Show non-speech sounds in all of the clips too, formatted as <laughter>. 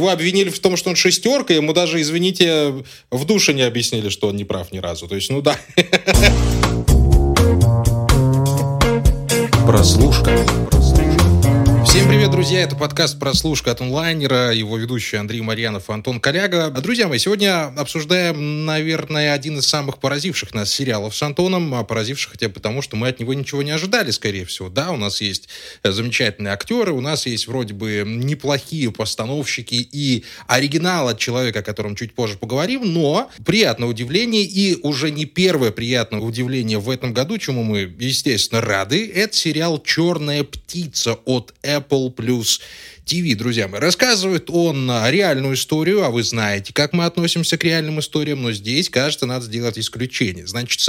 Его обвинили в том, что он шестерка, ему даже, извините, в душе не объяснили, что он не прав ни разу. То есть, ну да. Прослушка. Всем привет, друзья! Это подкаст «Прослушка» от онлайнера, его ведущий Андрей Марьянов и Антон Коляга. Друзья мои, сегодня обсуждаем, наверное, один из самых поразивших нас сериалов с Антоном, а поразивших хотя бы потому, что мы от него ничего не ожидали, скорее всего. Да, у нас есть замечательные актеры, у нас есть вроде бы неплохие постановщики и оригинал от человека, о котором чуть позже поговорим, но приятное удивление и уже не первое приятное удивление в этом году, чему мы, естественно, рады, это сериал «Черная птица» от Apple Plus TV, друзья мои. Рассказывает он реальную историю, а вы знаете, как мы относимся к реальным историям, но здесь, кажется, надо сделать исключение. Значит,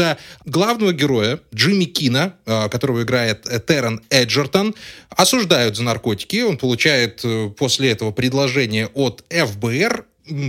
главного героя Джимми Кина, а, которого играет Террен Эджертон, осуждают за наркотики. Он получает э, после этого предложение от ФБР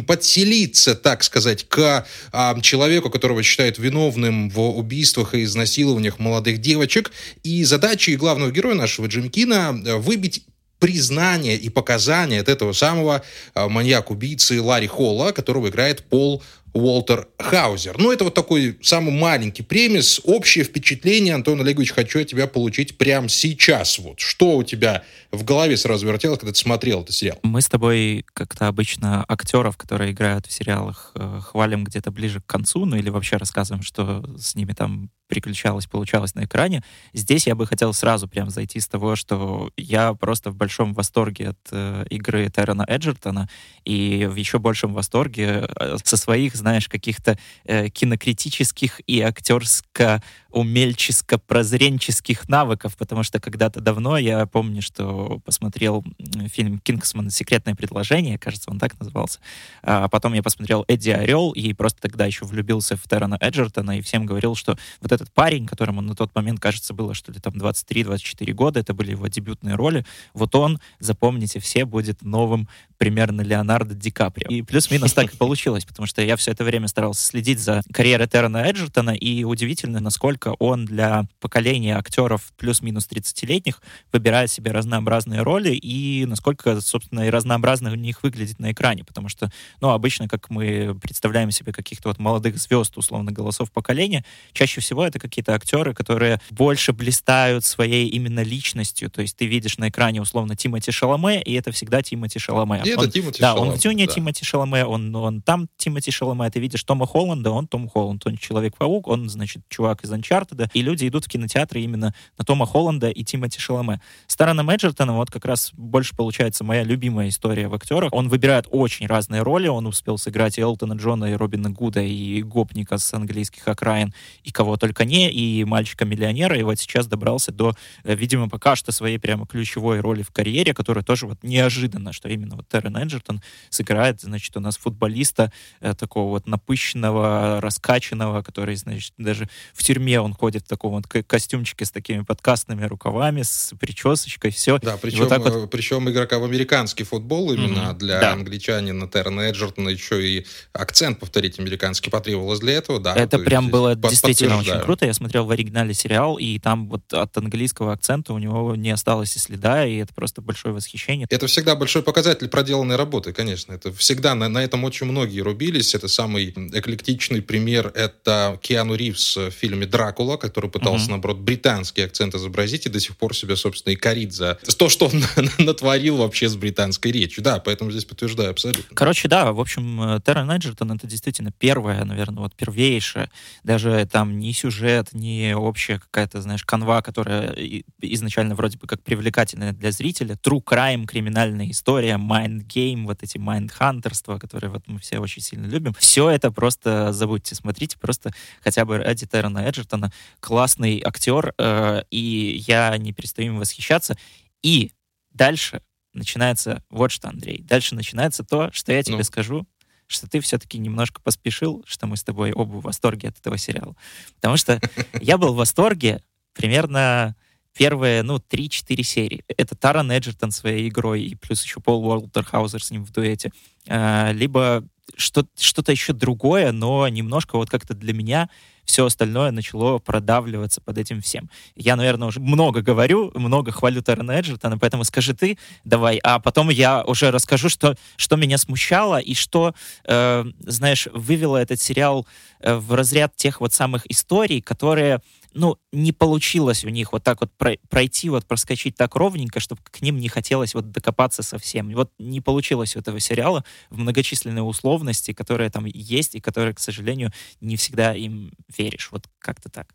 подселиться, так сказать, к а, человеку, которого считают виновным в убийствах и изнасилованиях молодых девочек. И задачей главного героя нашего Джимкина э, выбить признание и показания от этого самого а, маньяк-убийцы Ларри Холла, которого играет Пол Уолтер Хаузер. Ну, это вот такой самый маленький премис. Общее впечатление, Антон Олегович, хочу от тебя получить прямо сейчас. Вот что у тебя в голове сразу вертелось, когда ты смотрел этот сериал? Мы с тобой как-то обычно актеров, которые играют в сериалах, э, хвалим где-то ближе к концу, ну или вообще рассказываем, что с ними там приключалось, получалось на экране. Здесь я бы хотел сразу прям зайти с того, что я просто в большом восторге от э, игры Террена Эджертона и в еще большем восторге э, со своих, знаешь, каких-то э, кинокритических и актерско умельческо-прозренческих навыков, потому что когда-то давно я помню, что посмотрел фильм «Кингсман. Секретное предложение», кажется, он так назывался. А потом я посмотрел «Эдди Орел», и просто тогда еще влюбился в Террена Эджертона, и всем говорил, что вот этот парень, которому на тот момент, кажется, было что ли там 23-24 года, это были его дебютные роли, вот он, запомните все, будет новым примерно Леонардо Ди Каприо. И плюс-минус так и <laughs> получилось, потому что я все это время старался следить за карьерой Террена Эджертона, и удивительно, насколько он для поколения актеров плюс-минус 30-летних выбирает себе разнообразные роли и насколько, собственно, и разнообразно у них выглядит на экране. Потому что, ну, обычно, как мы представляем себе каких-то вот молодых звезд, условно, голосов поколения, чаще всего это какие-то актеры, которые больше блистают своей именно личностью. То есть ты видишь на экране, условно, Тимати Шаломе, и это всегда Тимати Шаломе. И он, это Тимати да, Шаломе. он в Дюне да. Тимати Шаломе, он, он там Тимати Шаломе. Ты видишь Тома Холланда, он Том Холланд, он Человек-паук, он, значит, чувак из Uncharted, и люди идут в кинотеатры именно на Тома Холланда и Тимоти Шаломе. С Тараном Эджертоном вот как раз больше получается моя любимая история в актерах. Он выбирает очень разные роли, он успел сыграть и Элтона Джона, и Робина Гуда, и гопника с английских окраин, и кого только не, и мальчика-миллионера, и вот сейчас добрался до, э, видимо, пока что своей прямо ключевой роли в карьере, которая тоже вот неожиданно, что именно вот Террен Эджертон сыграет, значит, у нас футболиста э, такого вот напыщенного, раскачанного, который, значит, даже в тюрьме он ходит в таком вот костюмчике с такими подкастными рукавами, с причесочкой, все. Да, причем, вот вот... причем игрока в американский футбол именно mm-hmm. для да. англичанина Терна Эджертона еще и акцент повторить американский потребовалось для этого, да. Это прям было действительно очень круто. Я смотрел в оригинале сериал, и там вот от английского акцента у него не осталось и следа, и это просто большое восхищение. Это всегда большой показатель проделанной работы, конечно. Это всегда на, на этом очень многие рубились. Это самый эклектичный пример. Это Киану Ривз в фильме «Дракула», который пытался, uh-huh. наоборот, британский акцент изобразить и до сих пор себя, собственно, и корит за то, что он <laughs> натворил вообще с британской речью. Да, поэтому здесь подтверждаю абсолютно. Короче, да, в общем, Терра Найджертон это действительно первая, наверное, вот первейшая, даже там ни сюжет, ни общая какая-то, знаешь, канва, которая изначально вроде бы как привлекательная для зрителя, true crime, криминальная история, mind game, вот эти mind хантерства, которые вот мы все очень сильно любим. Все это просто забудьте, смотрите, просто хотя бы ради Террена Эджертона классный актер, э, и я не перестаю им восхищаться. И дальше начинается вот что, Андрей. Дальше начинается то, что я тебе ну. скажу, что ты все-таки немножко поспешил, что мы с тобой оба в восторге от этого сериала. Потому что я был в восторге примерно первые, ну, 3-4 серии. Это Таран Эджертон своей игрой, и плюс еще Пол Уолтерхаузер с ним в дуэте. А, либо что- что-то еще другое, но немножко вот как-то для меня все остальное начало продавливаться под этим всем. Я, наверное, уже много говорю, много хвалю Террена Эджертона, поэтому скажи ты, давай, а потом я уже расскажу, что, что меня смущало и что, э, знаешь, вывело этот сериал э, в разряд тех вот самых историй, которые ну, не получилось у них вот так вот пройти, вот проскочить так ровненько, чтобы к ним не хотелось вот докопаться совсем. Вот не получилось у этого сериала в многочисленные условности, которые там есть и которые, к сожалению, не всегда им веришь. Вот как-то так.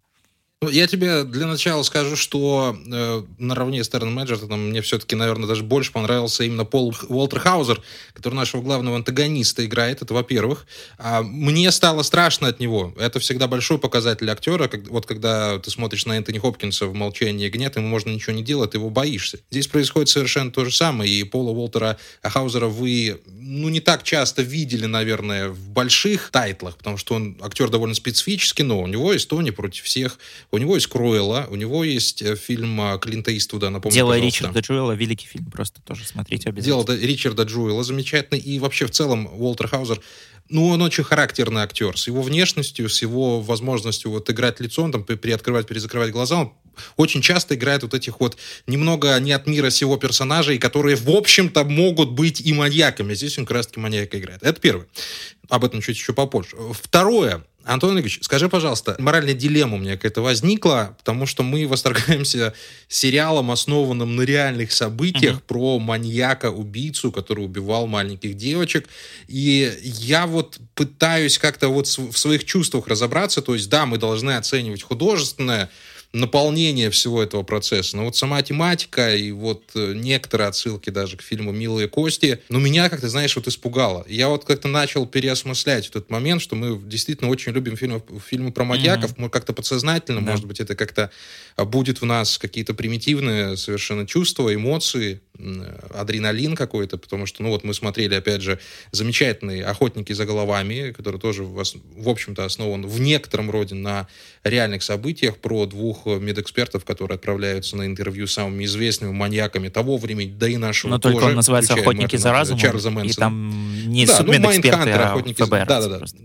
Ну, я тебе для начала скажу, что э, наравне с Терном Эджертоном мне все-таки, наверное, даже больше понравился именно Пол Уолтер Хаузер, который нашего главного антагониста играет, это во-первых. А мне стало страшно от него. Это всегда большой показатель актера. Как, вот когда ты смотришь на Энтони Хопкинса в «Молчании гнет», ему можно ничего не делать, ты его боишься. Здесь происходит совершенно то же самое, и Пола Уолтера Хаузера вы, ну, не так часто видели, наверное, в больших тайтлах, потому что он актер довольно специфический, но у него есть Тони против всех у него есть Круэлла, у него есть э, фильм э, Клинта Иствуда, напомню, Дело пожалуйста. Ричарда Джуэлла, великий фильм, просто тоже смотрите обязательно. Дело Ричарда Джуэлла замечательный, и вообще в целом Уолтер Хаузер ну, он очень характерный актер. С его внешностью, с его возможностью вот играть лицом, там, приоткрывать, перезакрывать глаза, он очень часто играет вот этих вот немного не от мира сего персонажей, которые, в общем-то, могут быть и маньяками. Здесь он как раз-таки маньяка играет. Это первое. Об этом чуть еще попозже. Второе. Антон Ильич, скажи, пожалуйста, моральная дилемма у меня какая-то возникла, потому что мы восторгаемся сериалом, основанным на реальных событиях uh-huh. про маньяка-убийцу, который убивал маленьких девочек. И я вот пытаюсь как-то вот в своих чувствах разобраться. То есть, да, мы должны оценивать художественное, наполнение всего этого процесса. Но вот сама тематика и вот э, некоторые отсылки даже к фильму «Милые кости», ну, меня как-то, знаешь, вот испугало. Я вот как-то начал переосмыслять этот момент, что мы действительно очень любим фильмы, фильмы про маньяков, mm-hmm. мы как-то подсознательно, да. может быть, это как-то а, будет в нас какие-то примитивные совершенно чувства, эмоции, адреналин какой-то, потому что, ну вот мы смотрели, опять же, замечательные «Охотники за головами», который тоже, в общем-то, основан в некотором роде на реальных событиях про двух медэкспертов, которые отправляются на интервью с самыми известными маньяками того времени, да и нашего Но тоже, только он называется «Охотники Мартина, за разумом», Чарльза Мэнсона. и там не да, ну, а охотники, ФБР. Да, да, да. Просто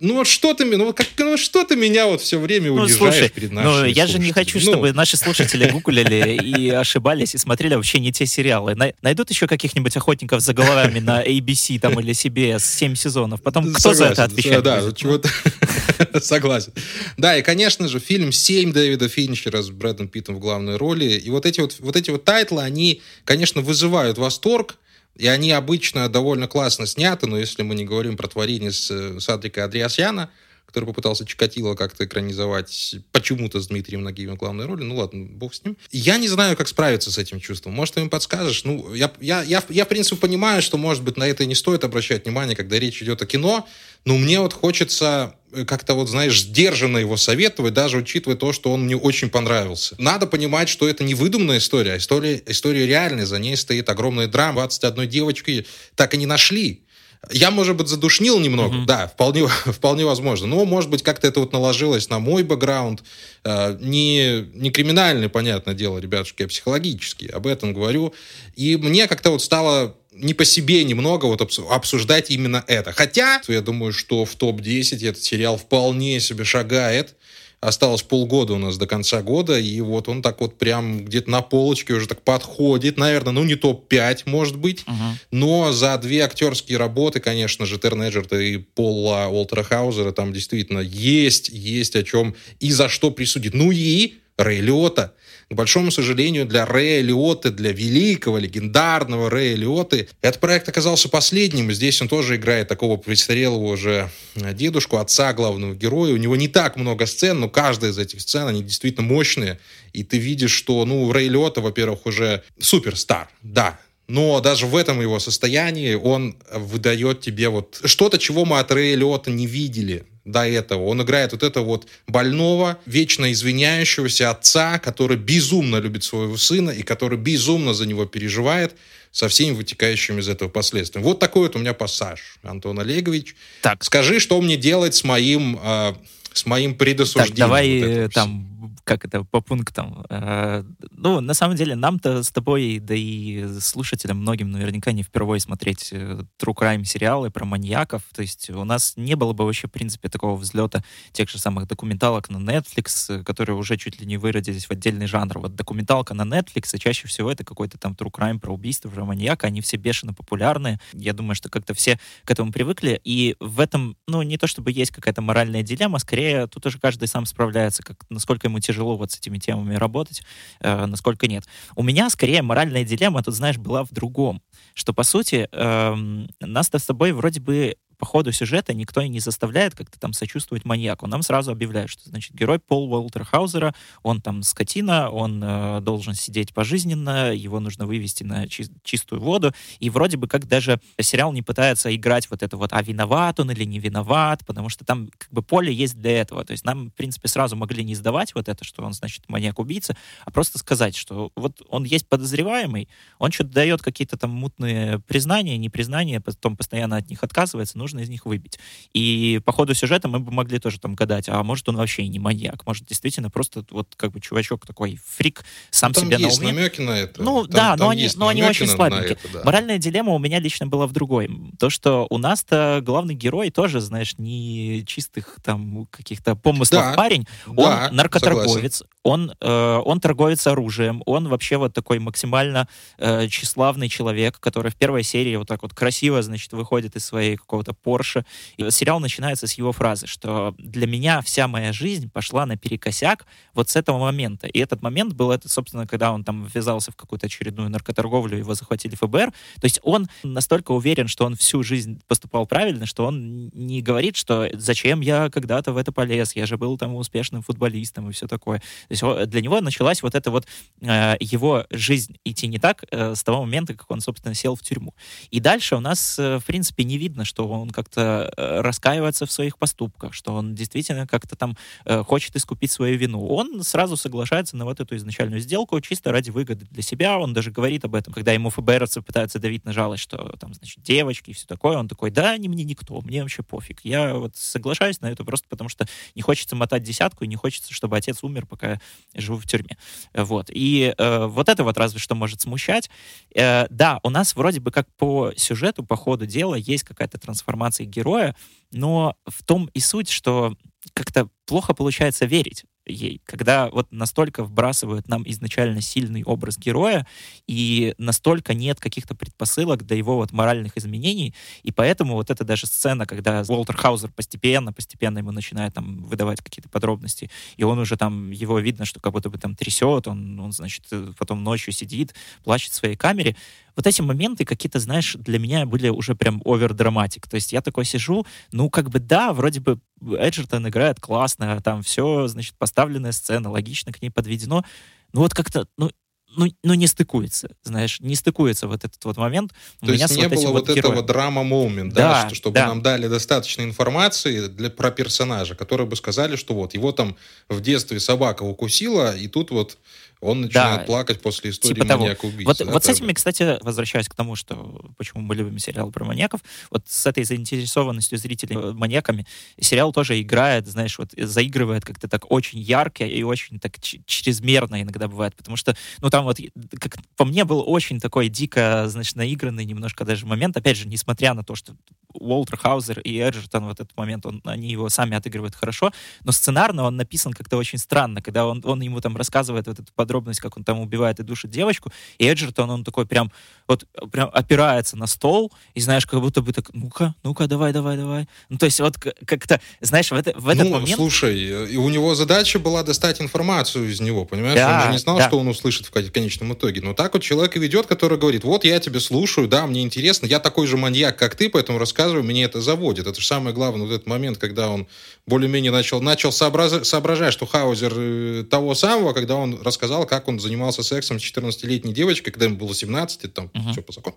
ну вот что ты, ну, как, ну что ты меня вот все время ну, унижаешь слушай, перед нашими Ну я же не хочу, чтобы ну... наши слушатели гуглили и <laughs> ошибались и смотрели вообще не те сериалы. Найдут еще каких-нибудь охотников за головами на ABC там или CBS 7 сезонов. Потом кто Согласен, за это отвечает? Да, да чего-то... <laughs> Согласен. Да, и, конечно же, фильм «Семь» Дэвида Финчера с Брэдом Питтом в главной роли. И вот эти вот, вот эти вот title ы, они, конечно, вызывают восторг, и они обычно довольно классно сняты, но если мы не говорим про творение с э, Садрика Андреасяна, который попытался Чикатило как-то экранизовать почему-то с Дмитрием Нагиевым главной роли. Ну ладно, бог с ним. Я не знаю, как справиться с этим чувством. Может, ты мне подскажешь? Ну, я, я, я, я, в принципе, понимаю, что, может быть, на это не стоит обращать внимание, когда речь идет о кино, но мне вот хочется э, как-то вот, знаешь, сдержанно его советовать, даже учитывая то, что он мне очень понравился. Надо понимать, что это не выдуманная история, а история, история реальная. За ней стоит огромная драма. 21 девочки так и не нашли. Я, может быть, задушнил немного, mm-hmm. да, вполне, <laughs> вполне возможно. Но, может быть, как-то это вот наложилось на мой бэкграунд. Э, не, не криминальное, понятное дело, ребятушки, а психологический. Об этом говорю. И мне как-то вот стало не по себе немного вот обсуждать именно это. Хотя, я думаю, что в топ-10 этот сериал вполне себе шагает осталось полгода у нас до конца года, и вот он так вот прям где-то на полочке уже так подходит, наверное, ну не топ-5, может быть, uh-huh. но за две актерские работы, конечно же, Терн Эджерта и Пола Уолтера Хаузера там действительно есть, есть о чем и за что присудить. Ну и Рэй Лиота. К большому сожалению, для Рэя Лиоты, для великого, легендарного Рэя Лиоты, этот проект оказался последним. Здесь он тоже играет такого престарелого уже дедушку, отца главного героя. У него не так много сцен, но каждая из этих сцен, они действительно мощные. И ты видишь, что, ну, Рэй Лиота, во-первых, уже суперстар. Да, но даже в этом его состоянии он выдает тебе вот что-то, чего мы от Рэя Лиота не видели до этого. Он играет вот этого вот больного, вечно извиняющегося отца, который безумно любит своего сына и который безумно за него переживает со всеми вытекающими из этого последствиями. Вот такой вот у меня пассаж, Антон Олегович. Так. Скажи, что мне делать с моим... Э, с моим предосуждением. Так, давай вот там как это, по пунктам. Э, ну, на самом деле, нам-то с тобой, да и слушателям многим наверняка не впервые смотреть э, true crime сериалы про маньяков. То есть у нас не было бы вообще, в принципе, такого взлета тех же самых документалок на Netflix, э, которые уже чуть ли не выродились в отдельный жанр. Вот документалка на Netflix, и чаще всего это какой-то там true crime про убийство, про маньяка. Они все бешено популярны. Я думаю, что как-то все к этому привыкли. И в этом, ну, не то чтобы есть какая-то моральная дилемма, скорее тут уже каждый сам справляется, как, насколько ему тяжело тяжело вот с этими темами работать, э, насколько нет. У меня скорее моральная дилемма, тут, знаешь, была в другом, что, по сути, э, нас-то с тобой вроде бы по ходу сюжета никто и не заставляет как-то там сочувствовать маньяку. Нам сразу объявляют, что, значит, герой Пол Уолтер Хаузера, он там скотина, он э, должен сидеть пожизненно, его нужно вывести на чи- чистую воду. И вроде бы как даже сериал не пытается играть вот это вот, а виноват он или не виноват, потому что там как бы поле есть для этого. То есть нам, в принципе, сразу могли не сдавать вот это, что он, значит, маньяк-убийца, а просто сказать, что вот он есть подозреваемый, он что-то дает какие-то там мутные признания, непризнания, потом постоянно от них отказывается, нужно из них выбить. И по ходу сюжета мы бы могли тоже там гадать, а может он вообще не маньяк, может действительно просто вот как бы чувачок такой фрик, сам себя есть на уме. намеки на это. Ну там, да, там но, они, но они очень слабенькие. Это, да. Моральная дилемма у меня лично была в другой. То, что у нас-то главный герой тоже, знаешь, не чистых там каких-то помыслов да, парень, он да, наркоторговец, он, э, он торговец оружием, он вообще вот такой максимально э, тщеславный человек, который в первой серии вот так вот красиво, значит, выходит из своей какого-то Порше. И сериал начинается с его фразы, что для меня вся моя жизнь пошла наперекосяк вот с этого момента. И этот момент был, это, собственно, когда он там ввязался в какую-то очередную наркоторговлю, его захватили ФБР. То есть он настолько уверен, что он всю жизнь поступал правильно, что он не говорит, что зачем я когда-то в это полез, я же был там успешным футболистом и все такое. То есть для него началась вот эта вот э, его жизнь идти не так э, с того момента, как он, собственно, сел в тюрьму. И дальше у нас, э, в принципе, не видно, что он как-то э, раскаивается в своих поступках, что он действительно как-то там э, хочет искупить свою вину. Он сразу соглашается на вот эту изначальную сделку чисто ради выгоды для себя. Он даже говорит об этом, когда ему ФБРовцы пытаются давить на жалость, что там, значит, девочки и все такое. Он такой, да, не мне никто, мне вообще пофиг. Я вот соглашаюсь на это просто потому, что не хочется мотать десятку и не хочется, чтобы отец умер, пока я живу в тюрьме. Вот. И э, вот это вот разве что может смущать. Э, да, у нас вроде бы как по сюжету, по ходу дела есть какая-то трансформация героя, но в том и суть, что как-то плохо получается верить ей, когда вот настолько вбрасывают нам изначально сильный образ героя, и настолько нет каких-то предпосылок для его вот моральных изменений, и поэтому вот эта даже сцена, когда Уолтер Хаузер постепенно, постепенно ему начинает там выдавать какие-то подробности, и он уже там, его видно, что как будто бы там трясет, он, он значит, потом ночью сидит, плачет в своей камере, вот эти моменты какие-то, знаешь, для меня были уже прям овер-драматик. То есть я такой сижу, ну, как бы, да, вроде бы Эджертон играет классно, там все, значит, поставленная сцена, логично к ней подведено. Ну, вот как-то, ну, ну, ну, не стыкуется, знаешь, не стыкуется вот этот вот момент. То У есть не вот было вот, вот этого драма-момент, да, да, что, чтобы да. нам дали достаточно информации для, про персонажа, которые бы сказали, что вот его там в детстве собака укусила, и тут вот он начинает да, плакать после истории типа маньяка-убийцы. Вот, да, вот с этими, кстати, возвращаясь к тому, что почему мы любим сериал про маньяков, вот с этой заинтересованностью зрителей маньяками сериал тоже играет, знаешь, вот заигрывает как-то так очень ярко и очень так чрезмерно иногда бывает, потому что, ну, там вот, как по мне, был очень такой дико, значит, наигранный немножко даже момент, опять же, несмотря на то, что Уолтер Хаузер и Эджертон в этот момент, он, они его сами отыгрывают хорошо, но сценарно он написан как-то очень странно, когда он, он ему там рассказывает вот эту подробность, как он там убивает и душит девочку, и Эджертон, он такой прям, вот, прям опирается на стол, и знаешь, как будто бы так, ну-ка, ну-ка, давай, давай, давай. Ну, то есть вот как-то, знаешь, в, это, в этот ну, момент... слушай, и у него задача была достать информацию из него, понимаешь? Да, он же не знал, да. что он услышит в конечном итоге. Но так вот человек и ведет, который говорит, вот я тебя слушаю, да, мне интересно, я такой же маньяк, как ты, поэтому рассказываю, мне это заводит. Это же самое главное, вот этот момент, когда он более-менее начал, начал сообраз... соображать, что Хаузер э, того самого, когда он рассказал, как он занимался сексом с 14-летней девочкой, когда ему было 17, и там uh-huh. все по закону.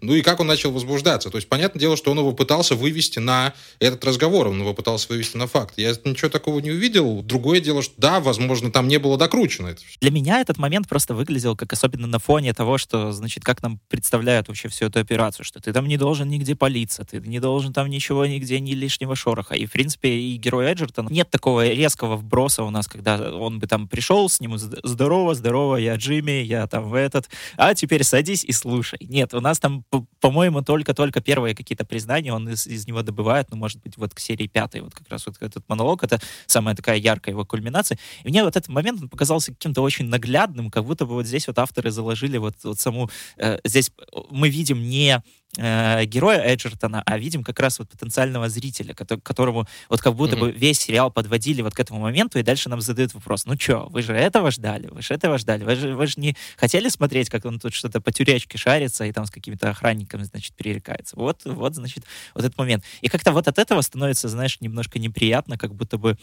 Ну и как он начал возбуждаться. То есть, понятное дело, что он его пытался вывести на этот разговор, он его пытался вывести на факт. Я ничего такого не увидел. Другое дело, что да, возможно, там не было докручено это. Для меня этот момент просто выглядел как особенно на фоне того, что, значит, как нам представляют вообще всю эту операцию, что ты там не должен нигде палиться, ты не должен там ничего нигде, ни лишнего шороха. И, в принципе, и герой Эджертона нет такого резкого вброса у нас, когда он бы там пришел, с ним здорово, здорово, я Джимми, я там в этот, а теперь садись и слушай. Нет, у нас там, по-моему, только-только первые какие-то признания он из, из него добывает, ну, может быть, вот к серии пятой, вот как раз вот этот монолог, это самая такая яркая его кульминация. И мне вот этот момент он показался каким-то очень наглядным, как будто бы вот здесь вот авторы заложили вот, вот саму... Э, здесь мы видим не э, героя Эджертона, а видим как раз вот потенциального зрителя, которому вот как будто mm-hmm. бы весь сериал подводили вот к этому моменту, и дальше нам задают вопрос, ну что, вы же этого ждали, вы же этого ждали, вы же, вы же не хотели смотреть, как он тут что-то по тюрячке шарится и там с какими-то охранниками, значит, перерекается. Вот, вот, значит, вот этот момент. И как-то вот от этого становится, знаешь, немножко неприятно, как будто бы...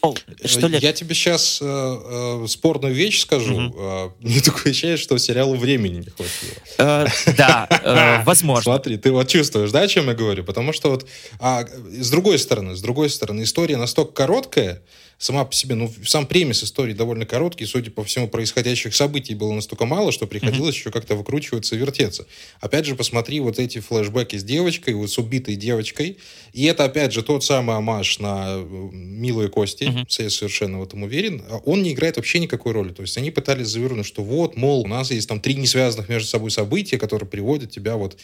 Что ли... Я тебе сейчас э, э, спорную вещь скажу. Mm-hmm. Э, мне <laughs> такое ощущение, что сериалу времени не хватило. Э, да, э, <laughs> возможно. Смотри, ты вот чувствуешь, да, о чем я говорю? Потому что вот, а, с другой стороны, с другой стороны, история настолько короткая, сама по себе, ну, сам премис истории довольно короткий, судя по всему, происходящих событий было настолько мало, что приходилось mm-hmm. еще как-то выкручиваться и вертеться. Опять же, посмотри вот эти флешбеки с девочкой, вот с убитой девочкой, и это, опять же, тот самый амаш на «Милые кости», mm-hmm. я совершенно в этом уверен, он не играет вообще никакой роли, то есть они пытались завернуть, что вот, мол, у нас есть там три несвязанных между собой события, которые приводят тебя вот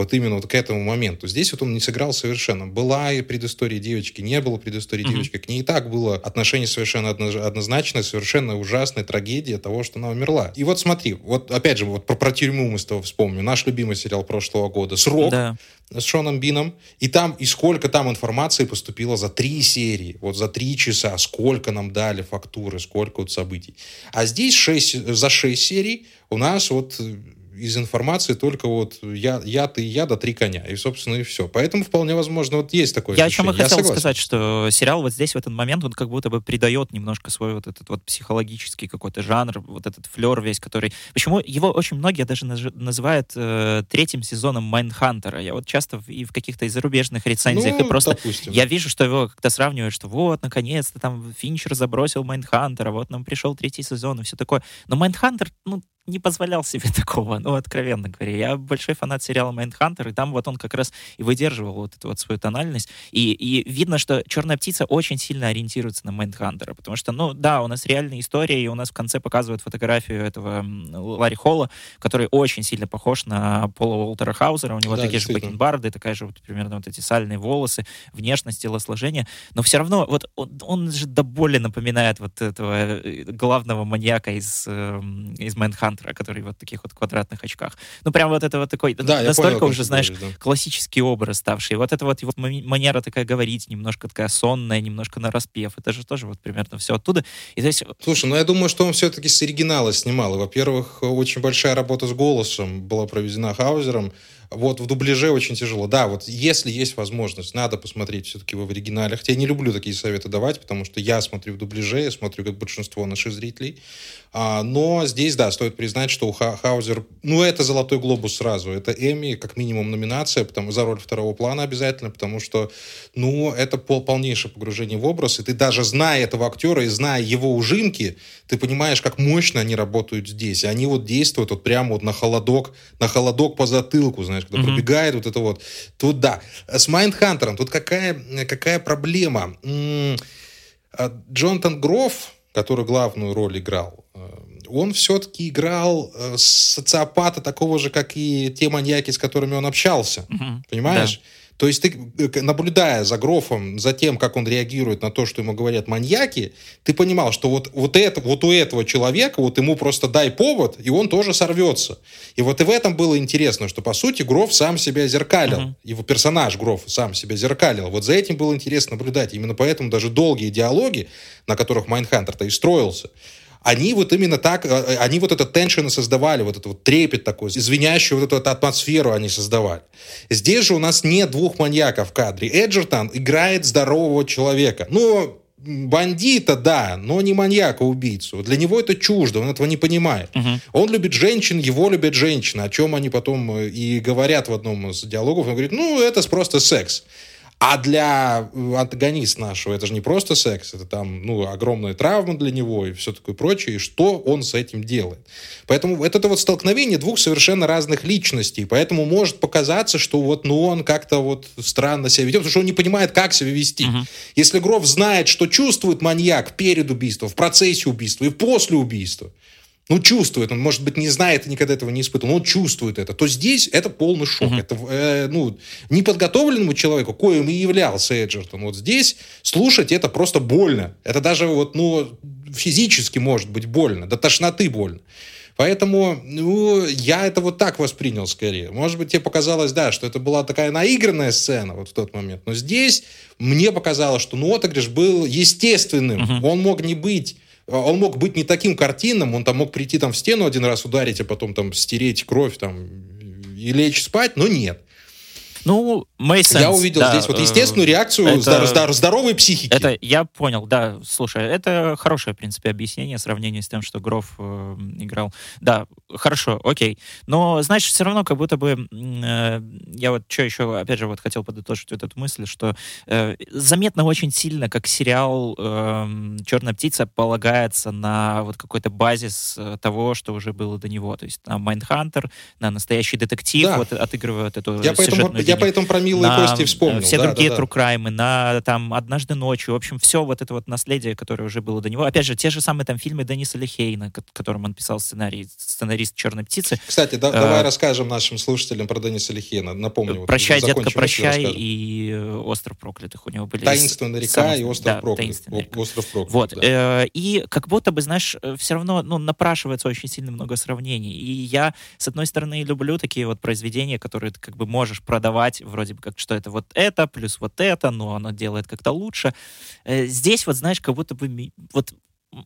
вот именно вот к этому моменту. Здесь вот он не сыграл совершенно. Была и предыстория девочки, не было предыстории mm-hmm. девочки. К ней и так было отношение совершенно однозначное, совершенно ужасная трагедия того, что она умерла. И вот смотри, вот опять же, вот про, про тюрьму мы с тобой вспомним. Наш любимый сериал прошлого года «Срок» да. с Шоном Бином. И там, и сколько там информации поступило за три серии, вот за три часа, сколько нам дали фактуры, сколько вот событий. А здесь шесть, за шесть серий у нас вот из информации только вот я, я, ты, я, да три коня. И, собственно, и все. Поэтому вполне возможно, вот есть такое Я ощущение. о чем и хотел согласен. сказать, что сериал вот здесь, в этот момент, он как будто бы придает немножко свой вот этот вот психологический какой-то жанр, вот этот флер весь, который... Почему его очень многие даже называют э, третьим сезоном Mindhunter а. Я вот часто в, и в каких-то из зарубежных рецензиях ну, и просто... Допустим. Я вижу, что его как-то сравнивают, что вот, наконец-то там Финчер забросил Mindhunter а, вот нам пришел третий сезон и все такое. Но Mindhunter, ну, не позволял себе <laughs> такого, ну, откровенно говоря. Я большой фанат сериала Mindhunter, и там вот он как раз и выдерживал вот эту вот свою тональность. И, и видно, что «Черная птица» очень сильно ориентируется на Mindhunter а, потому что, ну, да, у нас реальная история, и у нас в конце показывают фотографию этого Ларри Холла, который очень сильно похож на Пола Уолтера Хаузера, у него да, такие же бакенбарды, такая же вот примерно вот эти сальные волосы, внешность, телосложение, но все равно вот он, он же до боли напоминает вот этого э, главного маньяка из, эм, из Mindhunter а, Hunter а, который вот в таких вот квадратных очках. Ну, прям вот это вот такой, да, настолько понял, уже, знаешь, говоришь, да. классический образ ставший. Вот это вот его манера такая говорить, немножко такая сонная, немножко на распев. Это же тоже вот примерно все оттуда. И здесь... Слушай, ну я думаю, что он все-таки с оригинала снимал. Во-первых, очень большая работа с голосом была проведена Хаузером. Вот в дубляже очень тяжело. Да, вот если есть возможность, надо посмотреть все-таки в оригинале. Хотя я не люблю такие советы давать, потому что я смотрю в дубляже, я смотрю, как большинство наших зрителей. А, но здесь, да, стоит признать, что у Хаузер, ну, это «Золотой глобус» сразу. Это Эми, как минимум, номинация потому, за роль второго плана обязательно, потому что, ну, это полнейшее погружение в образ, и ты даже зная этого актера и зная его ужимки, ты понимаешь, как мощно они работают здесь. И они вот действуют вот прямо вот на холодок, на холодок по затылку, знаешь, когда mm-hmm. пробегает вот это вот. Тут да. С Майндхантером тут какая, какая проблема? А Джонатан Грофф, который главную роль играл, э, он все-таки играл э, социопата такого же, как и те маньяки, с которыми он общался. Угу. Понимаешь? Да. То есть ты, э, наблюдая за Грофом, за тем, как он реагирует на то, что ему говорят маньяки, ты понимал, что вот, вот, это, вот у этого человека, вот ему просто дай повод, и он тоже сорвется. И вот и в этом было интересно, что, по сути, Гроф сам себя зеркалил. Uh-huh. Его персонаж Гроф сам себя зеркалил. Вот за этим было интересно наблюдать. Именно поэтому даже долгие диалоги, на которых Майнхантер-то и строился, они вот именно так, э, э, они вот этот теншн создавали, вот этот вот трепет такой, извиняющую вот эту атмосферу они создавали. Здесь же у нас нет двух маньяков в кадре. Эджертон играет здорового человека. Ну, бандита, да, но не маньяка-убийцу. Для него это чуждо, он этого не понимает. Угу. Он любит женщин, его любят женщины, о чем они потом э, и говорят в одном из диалогов. Он говорит, ну, это просто секс. А для э, антагониста нашего это же не просто секс, это там, ну, огромная травма для него и все такое прочее, и что он с этим делает. Поэтому это, это вот столкновение двух совершенно разных личностей, поэтому может показаться, что вот, ну, он как-то вот странно себя ведет, потому что он не понимает, как себя вести. Угу. Если Гров знает, что чувствует маньяк перед убийством, в процессе убийства и после убийства, ну, чувствует, он, может быть, не знает и никогда этого не испытывал, но он чувствует это, то здесь это полный шок. Uh-huh. Это, э, ну, неподготовленному человеку, коим и являлся Эджертон, вот здесь слушать это просто больно. Это даже вот, ну, физически может быть больно, до тошноты больно. Поэтому ну, я это вот так воспринял скорее. Может быть, тебе показалось, да, что это была такая наигранная сцена вот в тот момент. Но здесь мне показалось, что ну, отыгрыш был естественным. Uh-huh. Он мог не быть он мог быть не таким картинным, он там мог прийти там в стену один раз ударить, а потом там стереть кровь там и лечь спать, но нет. Ну, sense, Я увидел да, здесь вот естественную э, реакцию это, здор- здоровой психики. Это я понял, да. Слушай, это хорошее, в принципе, объяснение, сравнение с тем, что Гров э, играл. Да, хорошо, окей. Но, знаешь, все равно как будто бы... Э, я вот что еще, опять же, вот хотел подытожить вот эту мысль, что э, заметно очень сильно, как сериал э, «Черная птица» полагается на вот какой-то базис э, того, что уже было до него. То есть на Майндхантер, на настоящий детектив, да. вот отыгрывают эту я поэтому, я поэтому про милые на кости вспомнил. Все да, другие да, да. трукраймы, на там «Однажды ночью». В общем, все вот это вот наследие, которое уже было до него. Опять же, те же самые там фильмы Дениса Лихейна, которым он писал сценарий, сценарист «Черной птицы». Кстати, да, а, давай расскажем нашим слушателям про Дениса Лихейна. Напомню. «Прощай, вот, детка, прощай» и «Остров проклятых» у него были. «Таинственная река» сам, и «Остров да, проклятых». «Остров проклятых», Вот. Да. Э, и как будто бы, знаешь, все равно ну, напрашивается очень сильно много сравнений. И я, с одной стороны, люблю такие вот произведения, которые ты как бы можешь продавать вроде бы как что это вот это, плюс вот это, но оно делает как-то лучше. Э, здесь вот, знаешь, как будто бы вот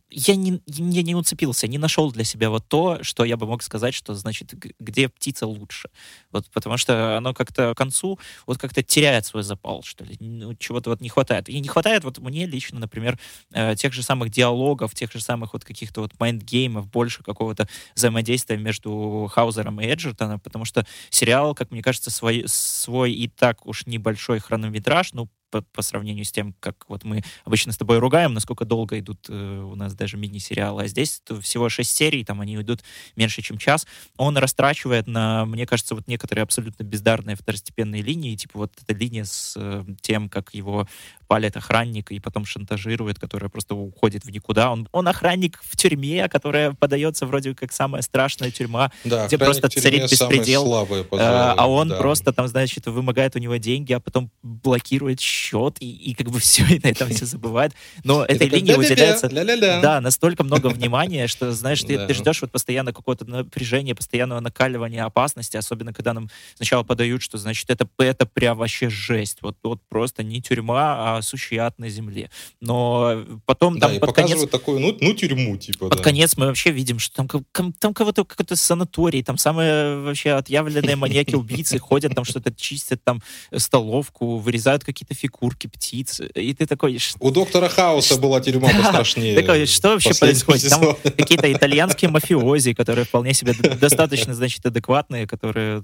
я не, я не уцепился, не нашел для себя вот то, что я бы мог сказать, что значит, где птица лучше. Вот потому что оно как-то к концу вот как-то теряет свой запал, что ли. Ну, чего-то вот не хватает. И не хватает вот мне лично, например, э, тех же самых диалогов, тех же самых вот каких-то вот mind game ов, больше какого-то взаимодействия между Хаузером и Эджертоном, потому что сериал, как мне кажется, свой, свой и так уж небольшой хронометраж, ну, по, по сравнению с тем, как вот мы обычно с тобой ругаем, насколько долго идут э, у нас даже мини-сериалы, а здесь всего шесть серий, там они идут меньше, чем час. Он растрачивает на, мне кажется, вот некоторые абсолютно бездарные второстепенные линии, типа вот эта линия с э, тем, как его палит охранник и потом шантажирует, которая просто уходит в никуда. Он, он охранник в тюрьме, которая подается вроде как самая страшная тюрьма, да, где просто царит беспредел. Слабые, пожалуй, а он да. просто там, значит, вымогает у него деньги, а потом блокирует счет и, и как бы <laughs> все, и на этом все забывает. Но этой линии выделяется да, настолько много внимания, что, знаешь, ты, ты ждешь вот постоянно какое-то напряжение, постоянного накаливания опасности, особенно когда нам сначала подают, что, значит, это, это прям вообще жесть. Вот, вот просто не тюрьма, а сущий ад на земле. Но потом да, там и под конец... такую, ну, ну, тюрьму, типа, Под да. конец мы вообще видим, что там, там кого-то какой-то санаторий, там самые вообще отъявленные <laughs> маньяки-убийцы ходят, там что-то чистят, там столовку, вырезают какие-то фигурки птиц. И ты такой... У доктора Хауса была тюрьма пострашнее. Такой, что вообще происходит? Там какие-то итальянские <laughs> мафиози, которые вполне себе достаточно, значит, адекватные, которые...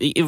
И,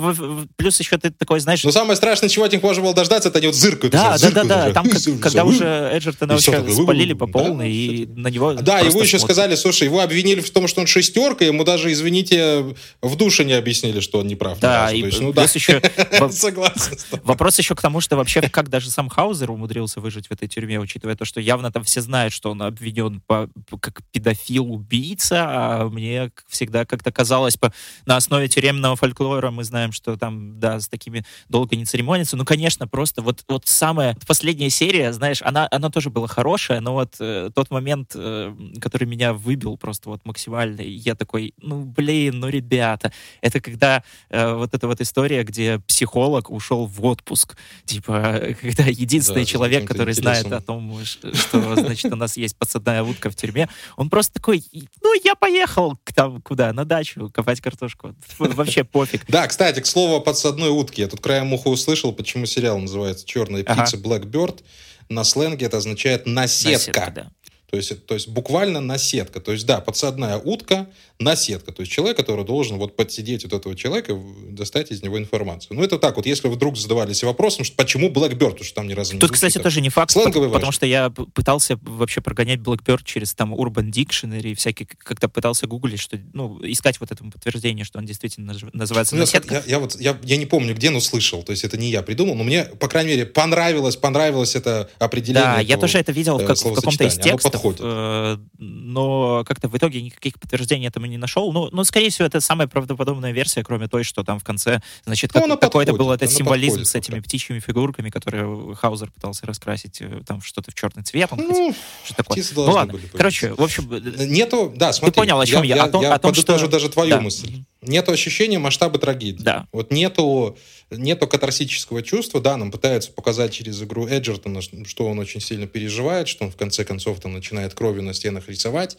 плюс еще ты такой, знаешь... Но самое страшное, чего от них можно было дождаться, это они вот зыркают. Да, да, да, да. Там, когда уже Эджертона вообще спалили по полной, и на него Да, его еще сказали, слушай, его обвинили в том, что он шестерка, ему даже, извините, в душе не объяснили, что он не прав. Да, и ну плюс еще... <laughs> Согласен. Вопрос еще к тому, что вообще как даже сам Хаузер умудрился выжить в этой тюрьме, учитывая то, что явно там все знают, что он обвинен по, как педофил-убийца, а мне всегда как-то казалось, по, на основе тюремного фольклора мы знаем, что там, да, с такими долго не церемонятся. Ну, конечно, просто вот, вот самая последняя серия, знаешь, она, она тоже была хорошая, но вот э, тот момент, э, который меня выбил просто вот максимально, я такой, ну, блин, ну, ребята, это когда э, вот эта вот история, где психолог ушел в отпуск, типа, <laughs> когда единственный да, человек, который знает о том, что, значит, у нас есть подсадная утка в тюрьме, он просто такой, ну, я поехал к там, куда, на дачу копать картошку. Вообще пофиг. Да, кстати, к слову о подсадной утке. Я тут краем уха услышал, почему сериал называется «Черная птица» Blackbird. На сленге это означает наседка. наседка да. То есть, то есть буквально наседка. То есть, да, подсадная утка, наседка. То есть человек, который должен вот подсидеть вот этого человека, достать из него информацию. Ну, это так вот, если вы вдруг задавались вопросом, что почему Blackbird, потому что там ни разу не Тут, кстати, там, тоже не факт, сленговый потому что я пытался вообще прогонять Blackbird через там Urban Dictionary, всякие, как-то пытался гуглить, что, ну, искать вот это подтверждение, что он действительно называется ну, наседка. Я, я, вот, я, я не помню, где, но слышал. То есть это не я придумал, но мне, по крайней мере, понравилось, понравилось это определение. Да, этого, я тоже это видел в, э, как, в каком-то из текстов, подходит. Э, но как-то в итоге никаких подтверждений этому не нашел. Ну, ну, скорее всего, это самая правдоподобная версия, кроме той, что там в конце, значит, ну, как, какой-то был этот символизм подходит, с этими птичьими фигурками, которые Хаузер пытался раскрасить э, там что-то в черный цвет. Он ну, что такое. Ну ладно, были короче, в общем... Нету, да, смотри. Ты понял, о чем я? Я, о том, я о том что... даже твою да. мысль. Нету ощущения масштаба трагедии. Да. Вот нету, нету катарсического чувства. Да, нам пытаются показать через игру Эджертона, что он очень сильно переживает, что он в конце концов там начинает кровью на стенах рисовать.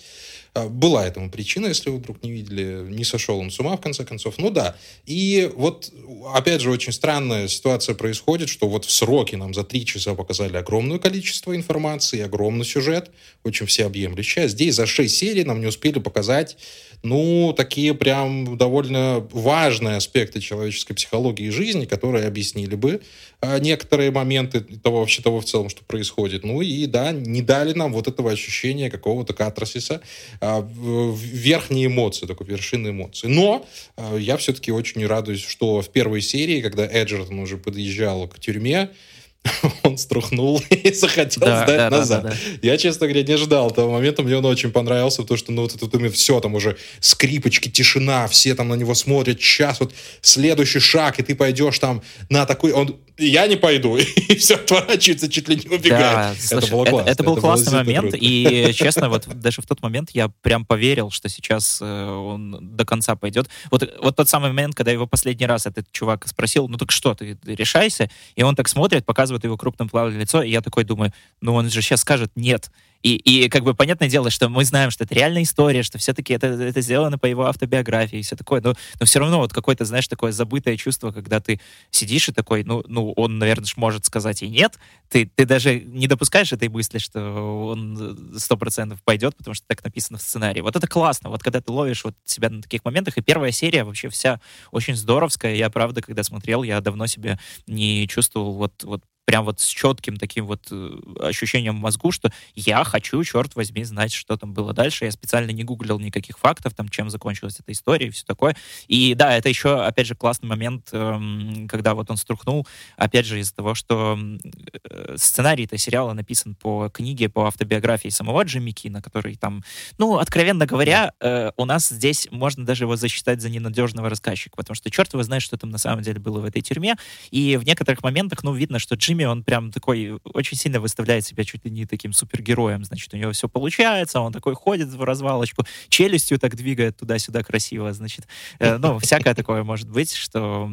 Была этому причина, если вы вдруг не видели. Не сошел он с ума, в конце концов. Ну да. И вот, опять же, очень странная ситуация происходит, что вот в сроки нам за три часа показали огромное количество информации, огромный сюжет, очень всеобъемлющий. А здесь за шесть серий нам не успели показать ну, такие прям довольно важные аспекты человеческой психологии и жизни, которые объяснили бы а, некоторые моменты того, вообще того в целом, что происходит. Ну и, да, не дали нам вот этого ощущения какого-то катарсиса, а, верхние эмоции, такой вершины эмоций. Но а, я все-таки очень радуюсь, что в первой серии, когда Эджертон уже подъезжал к тюрьме, <laughs> он струхнул <laughs> и захотел да, сдать да, назад. Да, да, да. Я, честно говоря, не ждал того момента. Мне он очень понравился, потому что, ну, вот это все, там уже скрипочки, тишина, все там на него смотрят, час, вот следующий шаг, и ты пойдешь там на такой... Он я не пойду. <laughs> И все отворачивается, чуть ли не убегает. Да, слушай, это было классно. Это, это был это классный момент. Круто. И, честно, вот даже в тот момент я прям поверил, что сейчас э, он до конца пойдет. Вот, вот тот самый момент, когда его последний раз этот чувак спросил, ну так что, ты, ты решайся? И он так смотрит, показывает его крупным плавным лицо, и я такой думаю, ну он же сейчас скажет нет. И, и как бы понятное дело, что мы знаем, что это реальная история, что все-таки это, это сделано по его автобиографии и все такое, но, но все равно вот какое-то, знаешь, такое забытое чувство, когда ты сидишь и такой, ну, ну он, наверное, может сказать и нет, ты, ты даже не допускаешь этой мысли, что он сто процентов пойдет, потому что так написано в сценарии. Вот это классно, вот когда ты ловишь вот себя на таких моментах, и первая серия вообще вся очень здоровская, я правда, когда смотрел, я давно себя не чувствовал вот, вот прям вот с четким таким вот э, ощущением в мозгу, что я хочу, черт возьми, знать, что там было дальше. Я специально не гуглил никаких фактов, там, чем закончилась эта история и все такое. И да, это еще, опять же, классный момент, эм, когда вот он струхнул, опять же, из-за того, что э, сценарий этого сериала написан по книге, по автобиографии самого Джимми Кина, который там, ну, откровенно говоря, э, у нас здесь можно даже его засчитать за ненадежного рассказчика, потому что черт его знает, что там на самом деле было в этой тюрьме. И в некоторых моментах, ну, видно, что Джимми Джимми, он прям такой, очень сильно выставляет себя чуть ли не таким супергероем, значит, у него все получается, он такой ходит в развалочку, челюстью так двигает туда-сюда красиво, значит, э, ну, всякое такое может быть, что,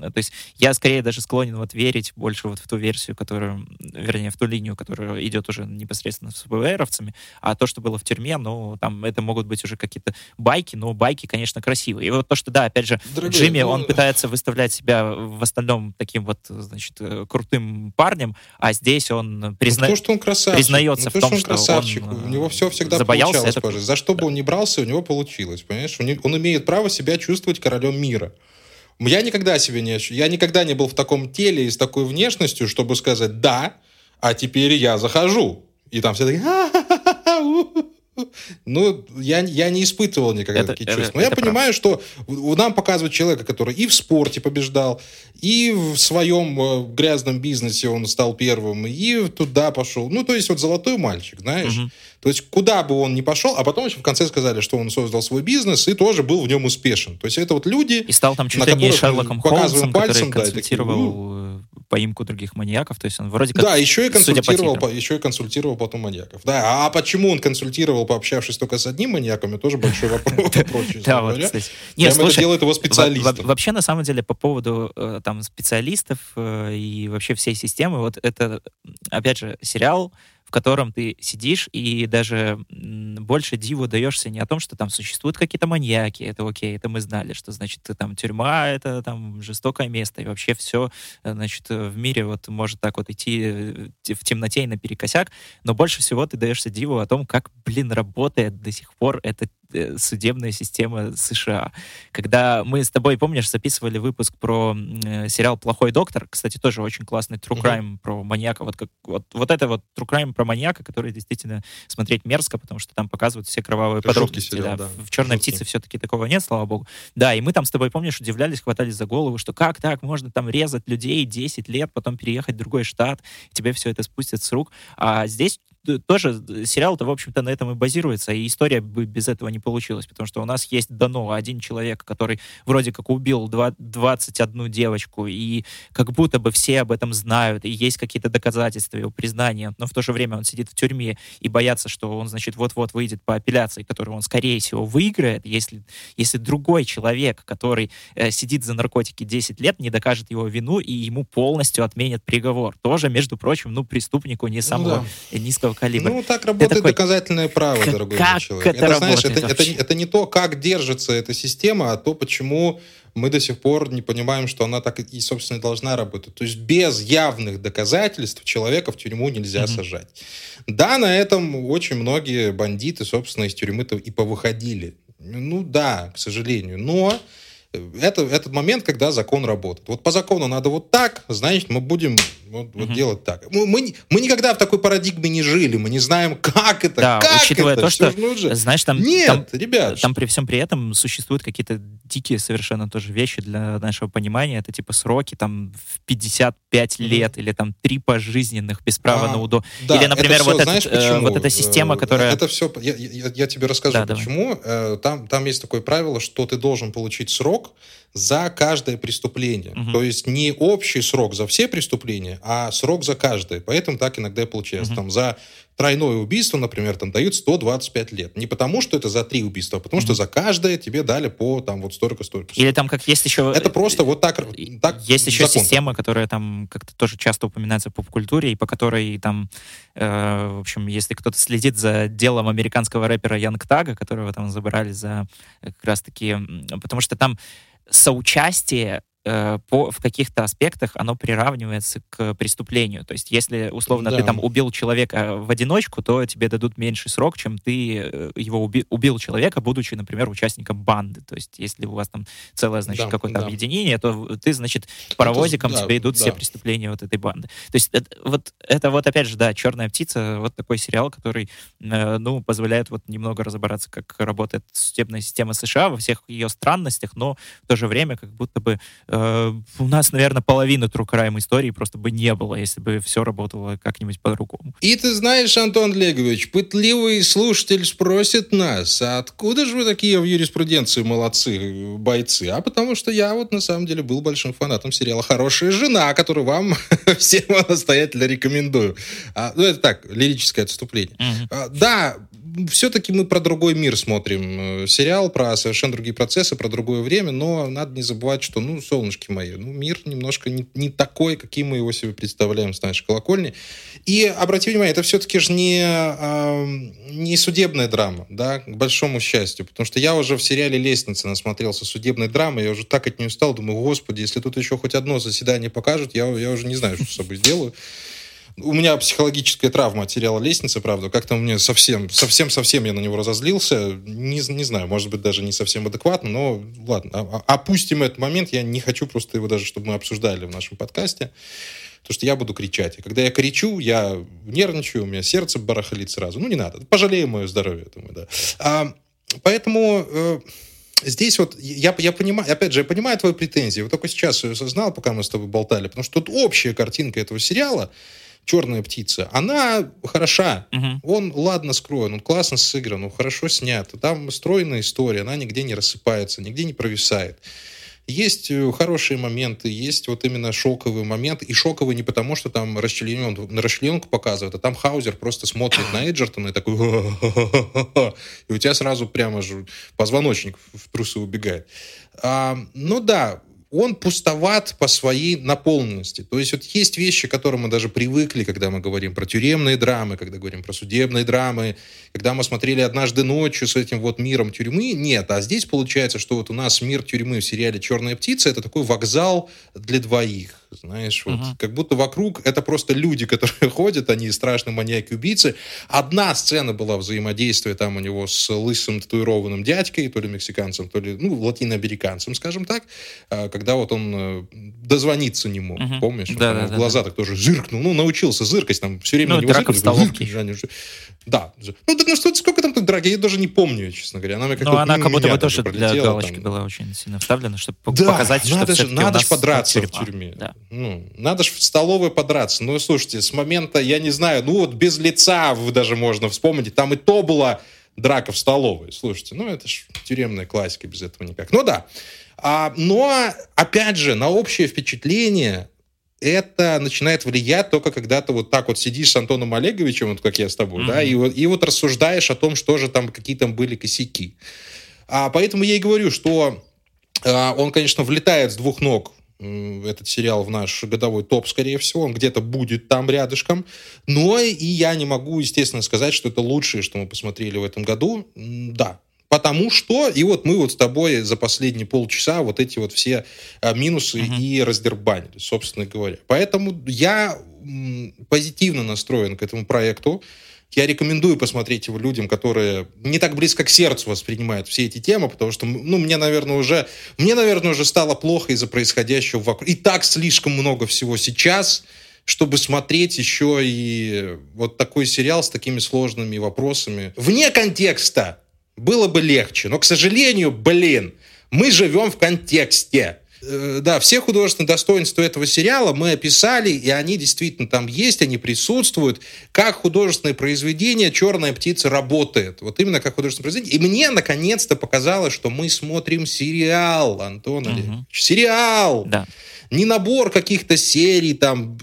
то есть я скорее даже склонен вот верить больше вот в ту версию, которую, вернее, в ту линию, которая идет уже непосредственно с ФБРовцами, а то, что было в тюрьме, ну, там это могут быть уже какие-то байки, но байки, конечно, красивые. И вот то, что, да, опять же, Дорогой, Джимми, ну... он пытается выставлять себя в остальном таким вот, значит, э, парнем, а здесь он призна... ну, то, что он красавчик. признается ну, в том, что он красавчик. Он у него все всегда забоялся получалось, это... Пожалуйста. За что бы он ни брался, у него получилось, понимаешь? Он имеет право себя чувствовать королем мира. Я никогда себе не... Я никогда не был в таком теле и с такой внешностью, чтобы сказать «да», а теперь я захожу. И там все такие <laughs> ну, я, я не испытывал никогда это, такие чувства. Но я понимаю, правда. что нам показывают человека, который и в спорте побеждал, и в своем э, грязном бизнесе он стал первым, и туда пошел. Ну, то есть вот золотой мальчик, знаешь. Угу. То есть куда бы он ни пошел, а потом еще в конце сказали, что он создал свой бизнес и тоже был в нем успешен. То есть это вот люди, И стал там чуть ли не Шерлоком Холмсом, пальцем, который консультировал да, такие, поимку других маньяков. То есть он вроде как... Да, еще и консультировал, по, еще и консультировал потом маньяков. Да, а почему он консультировал, пообщавшись только с одним маньяком, это тоже большой <laughs> вопрос. Да, вот, кстати. Нет, это делает его специалистом. Вообще, на самом деле, по поводу э, там специалистов э, и вообще всей системы, вот это, опять же, сериал, в котором ты сидишь и даже больше диву даешься не о том, что там существуют какие-то маньяки, это окей, это мы знали, что, значит, там тюрьма — это там жестокое место, и вообще все, значит, в мире вот может так вот идти в темноте и наперекосяк, но больше всего ты даешься диву о том, как, блин, работает до сих пор эта Э, судебная система США. Когда мы с тобой, помнишь, записывали выпуск про э, сериал «Плохой доктор», кстати, тоже очень классный true crime uh-huh. про маньяка, вот, как, вот, вот это вот true crime про маньяка, который действительно смотреть мерзко, потому что там показывают все кровавые это подробности. Сериал, да. Да. В «Черной Жуткий. птице» все-таки такого нет, слава богу. Да, и мы там с тобой, помнишь, удивлялись, хватались за голову, что как так, можно там резать людей 10 лет, потом переехать в другой штат, и тебе все это спустят с рук. А здесь тоже сериал-то, в общем-то, на этом и базируется, и история бы без этого не получилась, потому что у нас есть дано один человек, который вроде как убил 21 девочку, и как будто бы все об этом знают, и есть какие-то доказательства его признания, но в то же время он сидит в тюрьме и боятся, что он, значит, вот-вот выйдет по апелляции, которую он, скорее всего, выиграет, если, если другой человек, который э, сидит за наркотики 10 лет, не докажет его вину, и ему полностью отменят приговор. Тоже, между прочим, ну, преступнику не самого ну, да. низкого калибра. Ну, так работает такой, доказательное право, как, дорогой как человек. Это, это знаешь, это, это, это не то, как держится эта система, а то, почему мы до сих пор не понимаем, что она так и, собственно, должна работать. То есть без явных доказательств человека в тюрьму нельзя mm-hmm. сажать. Да, на этом очень многие бандиты, собственно, из тюрьмы-то и повыходили. Ну да, к сожалению. Но это, этот момент, когда закон работает. Вот по закону надо вот так, значит, мы будем вот, вот делать так. Мы, мы, мы никогда в такой парадигме не жили, мы не знаем, как это, да, как учитывая это. то, что, же... знаешь, там, Нет, там, ребят. Там при всем при этом существуют какие-то дикие совершенно тоже вещи для нашего понимания. Это типа сроки там в 55 mm-hmm. лет или там три пожизненных без права а, на УДО. Да, или, например, все, вот, знаешь, этот, э, вот эта система, э, которая... Это все, я, я, я тебе расскажу, да, почему. Давай. Э, там, там есть такое правило, что ты должен получить срок, за каждое преступление. Угу. То есть не общий срок за все преступления, а срок за каждое. Поэтому так иногда и получается. Угу. Там за тройное убийство, например, там дают 125 лет. Не потому, что это за три убийства, а потому, mm-hmm. что за каждое тебе дали по там вот столько-столько. Или там как есть еще... Это просто вот так, так Есть еще закон. система, которая там как-то тоже часто упоминается в поп-культуре, и по которой там, э, в общем, если кто-то следит за делом американского рэпера Янг Тага, которого там забрали за как раз-таки... Потому что там соучастие Э, по, в каких-то аспектах оно приравнивается к преступлению. То есть, если, условно, да. ты там убил человека в одиночку, то тебе дадут меньший срок, чем ты э, его уби убил человека, будучи, например, участником банды. То есть, если у вас там целое, значит, да, какое-то да. объединение, то ты, значит, паровозиком это, тебе идут да. все преступления вот этой банды. То есть, это, вот, это вот, опять же, да, «Черная птица», вот такой сериал, который, э, ну, позволяет вот немного разобраться, как работает судебная система США во всех ее странностях, но в то же время как будто бы Э, у нас, наверное, половины True Crime истории просто бы не было, если бы все работало как-нибудь по-другому. И ты знаешь, Антон Легович, пытливый слушатель спросит нас, а откуда же вы такие в юриспруденции молодцы, бойцы? А потому что я вот на самом деле был большим фанатом сериала «Хорошая жена», который вам <laughs> всем настоятельно рекомендую. А, ну, это так, лирическое отступление. Uh-huh. А, да, все-таки мы про другой мир смотрим. Э, сериал про совершенно другие процессы, про другое время, но надо не забывать, что, ну, солнышки мои, ну, мир немножко не, не такой, каким мы его себе представляем с нашей колокольни. И обратите внимание, это все-таки же не, э, не судебная драма, да, к большому счастью, потому что я уже в сериале «Лестница» насмотрелся судебной драмы, я уже так от нее устал, думаю, господи, если тут еще хоть одно заседание покажут, я, я уже не знаю, что с собой сделаю. У меня психологическая травма сериала «Лестница», правда. Как-то мне совсем, совсем-совсем я на него разозлился. Не, не знаю, может быть, даже не совсем адекватно, но ладно. А, а, опустим этот момент. Я не хочу просто его даже, чтобы мы обсуждали в нашем подкасте. Потому что я буду кричать. И когда я кричу, я нервничаю, у меня сердце барахлит сразу. Ну, не надо. Пожалеем мое здоровье, думаю, да. А, поэтому... Э, здесь вот я, я понимаю, опять же, я понимаю твои претензии. Вот только сейчас я осознал, пока мы с тобой болтали, потому что тут общая картинка этого сериала, черная птица, она хороша. Угу. Он ладно скроен, он классно сыгран, он хорошо снят. Там стройная история, она нигде не рассыпается, нигде не провисает. Есть э, хорошие моменты, есть вот именно шоковый момент. И шоковый не потому, что там расчлененку, на расчлененку показывают, а там Хаузер просто смотрит на Эджертона и такой... И у тебя сразу прямо же позвоночник в трусы убегает. А, ну да, он пустоват по своей наполненности. То есть вот есть вещи, к которым мы даже привыкли, когда мы говорим про тюремные драмы, когда говорим про судебные драмы, когда мы смотрели «Однажды ночью» с этим вот миром тюрьмы. Нет, а здесь получается, что вот у нас мир тюрьмы в сериале «Черная птица» — это такой вокзал для двоих. Знаешь, вот, uh-huh. как будто вокруг это просто люди, которые <laughs> ходят, они страшные маньяки-убийцы. Одна сцена была взаимодействия там у него с лысым татуированным дядькой, то ли мексиканцем, то ли, ну, латиноамериканцем, скажем так, а, когда вот он э, дозвониться не мог, uh-huh. помнишь? Да, да, в глаза да. так тоже зыркнул, ну, научился зыркать, там все время ну, на него зыркали. Да. Ну, так, ну что, сколько там драки, я даже не помню, честно говоря. Она, ну, она как будто бы тоже для галочки там. была очень сильно вставлена, чтобы да, показать, надо что же, надо же подраться в тюрьме. Да. Ну, надо же в столовой подраться. Ну, слушайте, с момента, я не знаю, ну вот без лица вы даже можно вспомнить, там и то была драка в столовой. Слушайте, ну это же тюремная классика, без этого никак. Ну да. А, но, опять же, на общее впечатление это начинает влиять только когда ты вот так вот сидишь с Антоном Олеговичем, вот как я с тобой, mm-hmm. да, и вот, и вот рассуждаешь о том, что же там, какие там были косяки. А, поэтому я и говорю, что а, он, конечно, влетает с двух ног этот сериал в наш годовой топ, скорее всего, он где-то будет там рядышком. Но и я не могу, естественно, сказать, что это лучшее, что мы посмотрели в этом году. Да, Потому что, и вот мы вот с тобой за последние полчаса вот эти вот все а, минусы uh-huh. и раздербанили, собственно говоря. Поэтому я позитивно настроен к этому проекту. Я рекомендую посмотреть его людям, которые не так близко к сердцу воспринимают все эти темы, потому что, ну, мне, наверное, уже, мне, наверное, уже стало плохо из-за происходящего вокруг. И так слишком много всего сейчас, чтобы смотреть еще и вот такой сериал с такими сложными вопросами. Вне контекста было бы легче. Но, к сожалению, блин, мы живем в контексте. Э, да, все художественные достоинства этого сериала мы описали, и они действительно там есть, они присутствуют. Как художественное произведение «Черная птица» работает. Вот именно как художественное произведение. И мне наконец-то показалось, что мы смотрим сериал, Антон угу. Сериал! Да не набор каких-то серий, там,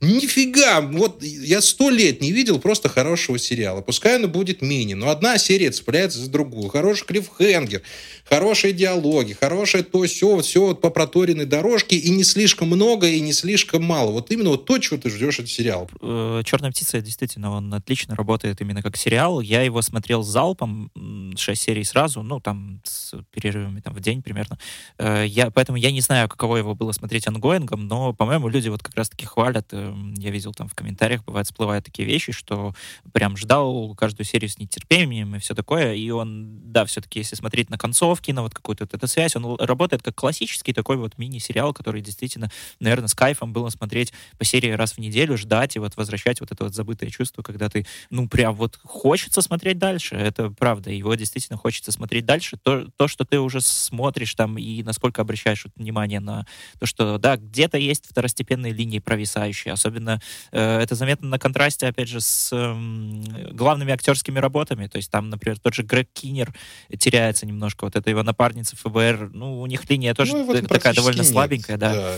нифига, вот я сто лет не видел просто хорошего сериала. Пускай он будет мини, но одна серия цепляется за другую. Хороший клиффхенгер, хорошие диалоги, хорошее то, все, все вот по проторенной дорожке, и не слишком много, и не слишком мало. Вот именно вот то, чего ты ждешь от сериала. Э, «Черная птица», действительно, он отлично работает именно как сериал. Я его смотрел залпом, 6 серий сразу, ну, там, с перерывами там, в день примерно. Э, я, поэтому я не знаю, каково его было смотреть ongoing ом, но, по-моему, люди вот как раз-таки хвалят. Эм, я видел там в комментариях, бывает, всплывают такие вещи, что прям ждал каждую серию с нетерпением и все такое. И он, да, все-таки, если смотреть на концовки, на вот какую-то эту связь, он работает как классический такой вот мини-сериал, который действительно, наверное, с кайфом было смотреть по серии раз в неделю, ждать и вот возвращать вот это вот забытое чувство, когда ты, ну, прям вот хочется смотреть дальше. Это правда. Его действительно хочется смотреть дальше. То, то что ты уже смотришь там и насколько обращаешь вот внимание на то, что да, где-то есть второстепенные линии провисающие. Особенно э, это заметно на контрасте, опять же, с э, главными актерскими работами. То есть там, например, тот же Грег Киннер теряется немножко. Вот эта его напарница ФБР, ну, у них линия тоже ну, такая довольно нет. слабенькая, да. да.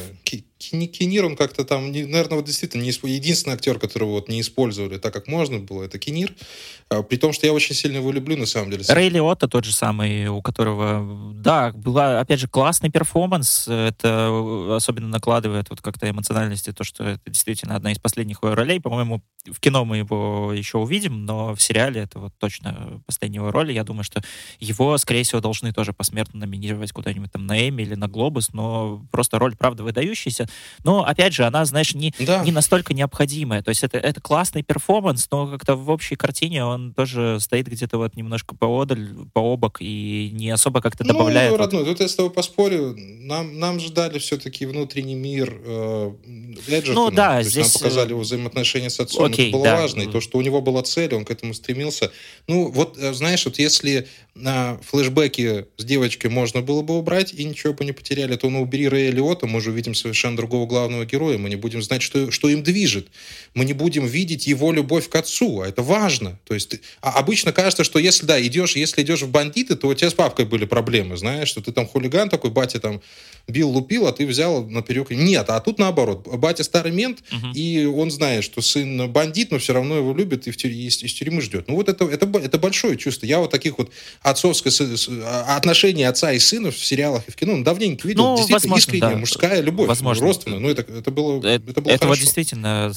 Кинир, он как-то там, наверное, вот действительно единственный актер, которого вот не использовали так, как можно было, это Кинир. А, при том, что я очень сильно его люблю, на самом деле. Рэй Лиотта тот же самый, у которого, да, была, опять же, классный перформанс. Это особенно накладывает вот как-то эмоциональности, то, что это действительно одна из последних его ролей. По-моему, в кино мы его еще увидим, но в сериале это вот точно последняя его роль. Я думаю, что его, скорее всего, должны тоже посмертно номинировать куда-нибудь там на Эми или на Глобус, но просто роль, правда, выдающаяся. Но, опять же, она, знаешь, не, да. не настолько необходимая. То есть это, это классный перформанс, но как-то в общей картине он тоже стоит где-то вот немножко поодаль, пообок и не особо как-то ну, добавляет. Ну, родной, вот... тут я с тобой поспорю. Нам, нам ждали все-таки внутренний мир э, Эджертона. Ну, да, здесь... Нам показали его взаимоотношения с отцом. Окей, это было да. важно. И то, что у него была цель, он к этому стремился. Ну, вот, э, знаешь, вот если на флешбеке с девочкой можно было бы убрать и ничего бы не потеряли, то ну, убери Рэя Лиота, мы же увидим совершенно другого главного героя, мы не будем знать, что, что им движет. Мы не будем видеть его любовь к отцу, а это важно. То есть а обычно кажется, что если, да, идешь, если идешь в бандиты, то у тебя с папкой были проблемы, знаешь, что ты там хулиган такой, батя там бил, лупил, а ты взял наперек. Нет, а тут наоборот. Батя старый мент, uh-huh. и он знает, что сын бандит, но все равно его любит и в тюрь... из, из тюрьмы ждет. Ну вот это, это, это большое чувство. Я вот таких вот отцовское а, отношение отца и сына в сериалах и в кино ну, давненько видел. Ну, действительно, возможно, искренняя да. мужская любовь. Возможно. Родственная. Ну, это, это было, это, это было Это хорошо. действительно,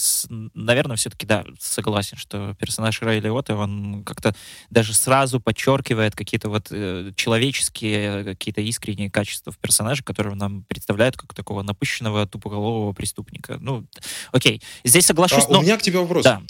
наверное, все-таки, да, согласен, что персонаж Рэй Лиотта, он как-то даже сразу подчеркивает какие-то вот э, человеческие, какие-то искренние качества в персонаже, которые нам представляют как такого напыщенного, тупоголового преступника. Ну, окей. Здесь соглашусь, а, но... У меня к тебе вопрос. Да.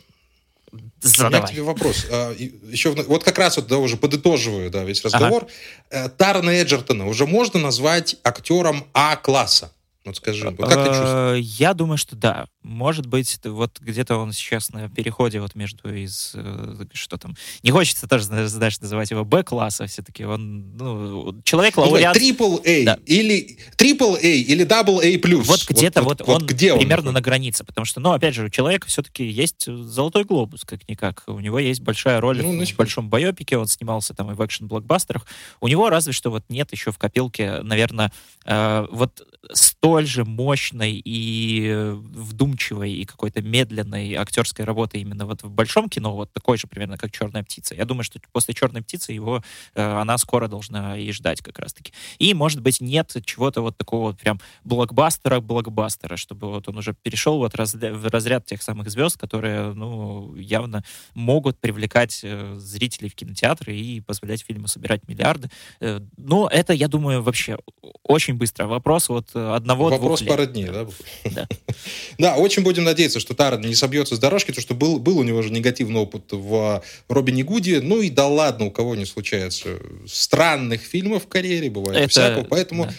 Задавай. У меня тебе вопрос. А, еще вот как раз вот да, уже подытоживаю да, весь разговор. Ага. Э, Тарна Эджертона уже можно назвать актером А-класса? Вот скажи, как ты чувствуешь? Я думаю, что да. Может быть, вот где-то он сейчас на переходе вот между из... Э, что там? Не хочется тоже, знаешь, называть его Б-класса все-таки. Он, ну, человек-лауреат... Triple A да. или triple A или double A+. Вот где-то вот, вот, вот, он где примерно он? на границе. Потому что, ну, опять же, у человека все-таки есть золотой глобус, как-никак. У него есть большая роль ну, в, в большом байопике. Он снимался там и в экшен-блокбастерах. У него разве что вот нет еще в копилке, наверное, э, вот столь же мощной и вдумчивой и какой-то медленной актерской работы именно вот в большом кино, вот такой же примерно, как «Черная птица». Я думаю, что после «Черной птицы» его, э, она скоро должна и ждать как раз-таки. И, может быть, нет чего-то вот такого прям блокбастера-блокбастера, чтобы вот он уже перешел вот раз, в разряд тех самых звезд, которые, ну, явно могут привлекать э, зрителей в кинотеатры и позволять фильму собирать миллиарды. Э, но это, я думаю, вообще очень быстро. Вопрос вот одного-двух Вопрос пары дней, да? Да. <laughs> да, очень будем надеяться, что Таран не собьется с дорожки, потому что был, был у него же негативный опыт в Робине Гуде. Ну и да ладно, у кого не случается. Странных фильмов в карьере бывает Это... всякого, поэтому... Да.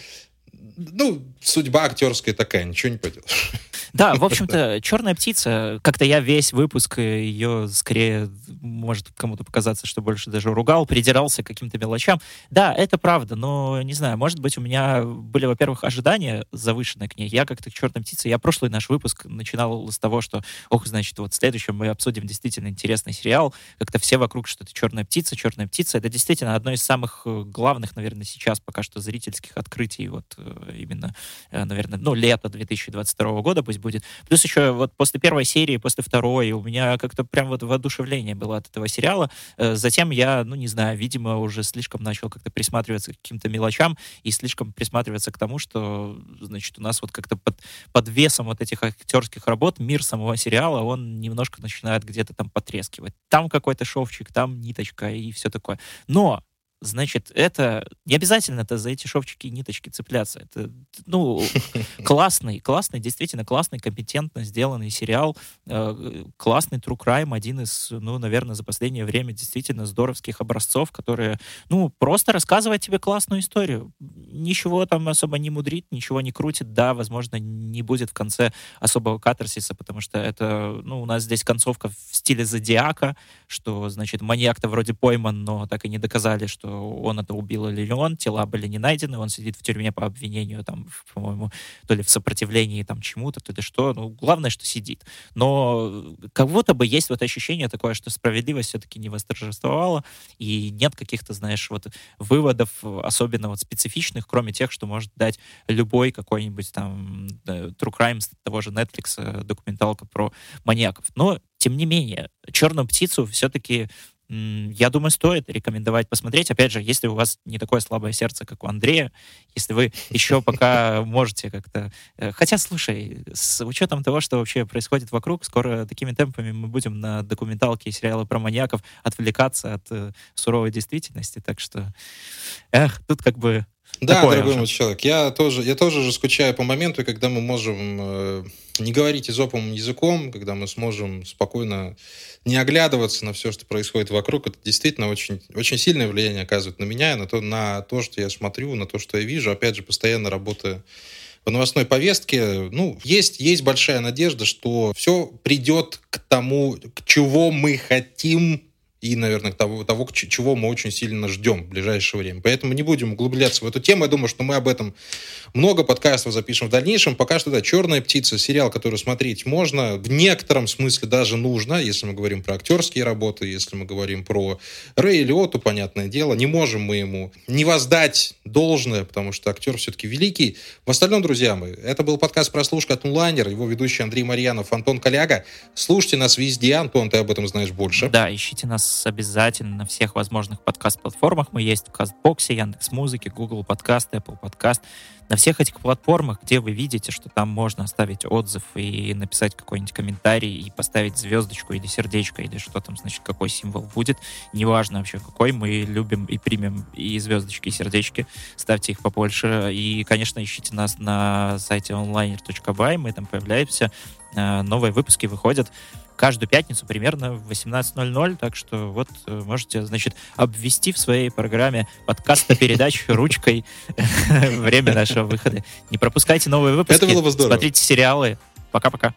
Ну, судьба актерская такая, ничего не поделаешь. Да, <laughs> в общем-то, «Черная птица», как-то я весь выпуск ее скорее, может кому-то показаться, что больше даже ругал, придирался к каким-то мелочам. Да, это правда, но, не знаю, может быть, у меня были, во-первых, ожидания завышенные к ней. Я как-то к «Черной птице», я прошлый наш выпуск начинал с того, что, ох, значит, вот в следующем мы обсудим действительно интересный сериал, как-то все вокруг, что это «Черная птица», «Черная птица». Это действительно одно из самых э, главных, наверное, сейчас пока что зрительских открытий, вот э, именно, э, наверное, ну, лето 2022 года, пусть будет. Плюс еще вот после первой серии, после второй, у меня как-то прям вот воодушевление было от этого сериала. Э, затем я, ну, не знаю, видимо, уже слишком начал как-то присматриваться к каким-то мелочам и слишком присматриваться к тому, что, значит, у нас вот как-то под, под весом вот этих актерских работ мир самого сериала, он немножко начинает где-то там потрескивать. Там какой-то шовчик, там ниточка и все такое. Но значит, это не обязательно это за эти шовчики и ниточки цепляться. Это, ну, <laughs> классный, классный, действительно классный, компетентно сделанный сериал, э, классный True Crime, один из, ну, наверное, за последнее время действительно здоровских образцов, которые, ну, просто рассказывают тебе классную историю. Ничего там особо не мудрит, ничего не крутит. Да, возможно, не будет в конце особого катарсиса, потому что это, ну, у нас здесь концовка в стиле Зодиака, что, значит, маньяк-то вроде пойман, но так и не доказали, что он это убил или он, тела были не найдены, он сидит в тюрьме по обвинению, там, по-моему, то ли в сопротивлении там чему-то, то ли что, ну, главное, что сидит. Но как будто бы есть вот ощущение такое, что справедливость все-таки не восторжествовала, и нет каких-то, знаешь, вот выводов особенно вот специфичных, кроме тех, что может дать любой какой-нибудь там True Crime того же Netflix, э, документалка про маньяков. Но, тем не менее, «Черную птицу» все-таки я думаю, стоит рекомендовать посмотреть. Опять же, если у вас не такое слабое сердце, как у Андрея, если вы еще пока можете как-то... Э, хотя, слушай, с учетом того, что вообще происходит вокруг, скоро такими темпами мы будем на документалки и сериалы про маньяков отвлекаться от э, суровой действительности. Так что, эх, тут как бы да, дорогой мой человек, я тоже, я тоже же скучаю по моменту, когда мы можем э, не говорить изоповым языком, когда мы сможем спокойно не оглядываться на все, что происходит вокруг. Это действительно очень, очень сильное влияние оказывает на меня, на то, на то, что я смотрю, на то, что я вижу. Опять же, постоянно работая по новостной повестке, ну, есть, есть большая надежда, что все придет к тому, к чего мы хотим и, наверное, того, того, чего мы очень сильно ждем в ближайшее время. Поэтому не будем углубляться в эту тему. Я думаю, что мы об этом много подкастов запишем в дальнейшем. Пока что, да, «Черная птица» — сериал, который смотреть можно, в некотором смысле даже нужно, если мы говорим про актерские работы, если мы говорим про Рэя Лиоту, понятное дело. Не можем мы ему не воздать должное, потому что актер все-таки великий. В остальном, друзья мои, это был подкаст «Прослушка» от онлайнера, его ведущий Андрей Марьянов, Антон Коляга. Слушайте нас везде. Антон, ты об этом знаешь больше. Да, ищите нас обязательно на всех возможных подкаст-платформах. Мы есть в Кастбоксе, Яндекс.Музыке, Google Подкаст, Apple Подкаст. На всех этих платформах, где вы видите, что там можно оставить отзыв и написать какой-нибудь комментарий, и поставить звездочку или сердечко, или что там, значит, какой символ будет, неважно вообще какой, мы любим и примем и звездочки, и сердечки, ставьте их побольше. И, конечно, ищите нас на сайте onliner.by, мы там появляемся, э, новые выпуски выходят каждую пятницу примерно в 18.00, так что вот э, можете, значит, обвести в своей программе подкаста передач <laughs> ручкой <laughs> время нашего выхода. Не пропускайте новые выпуски. Смотрите сериалы. Пока-пока.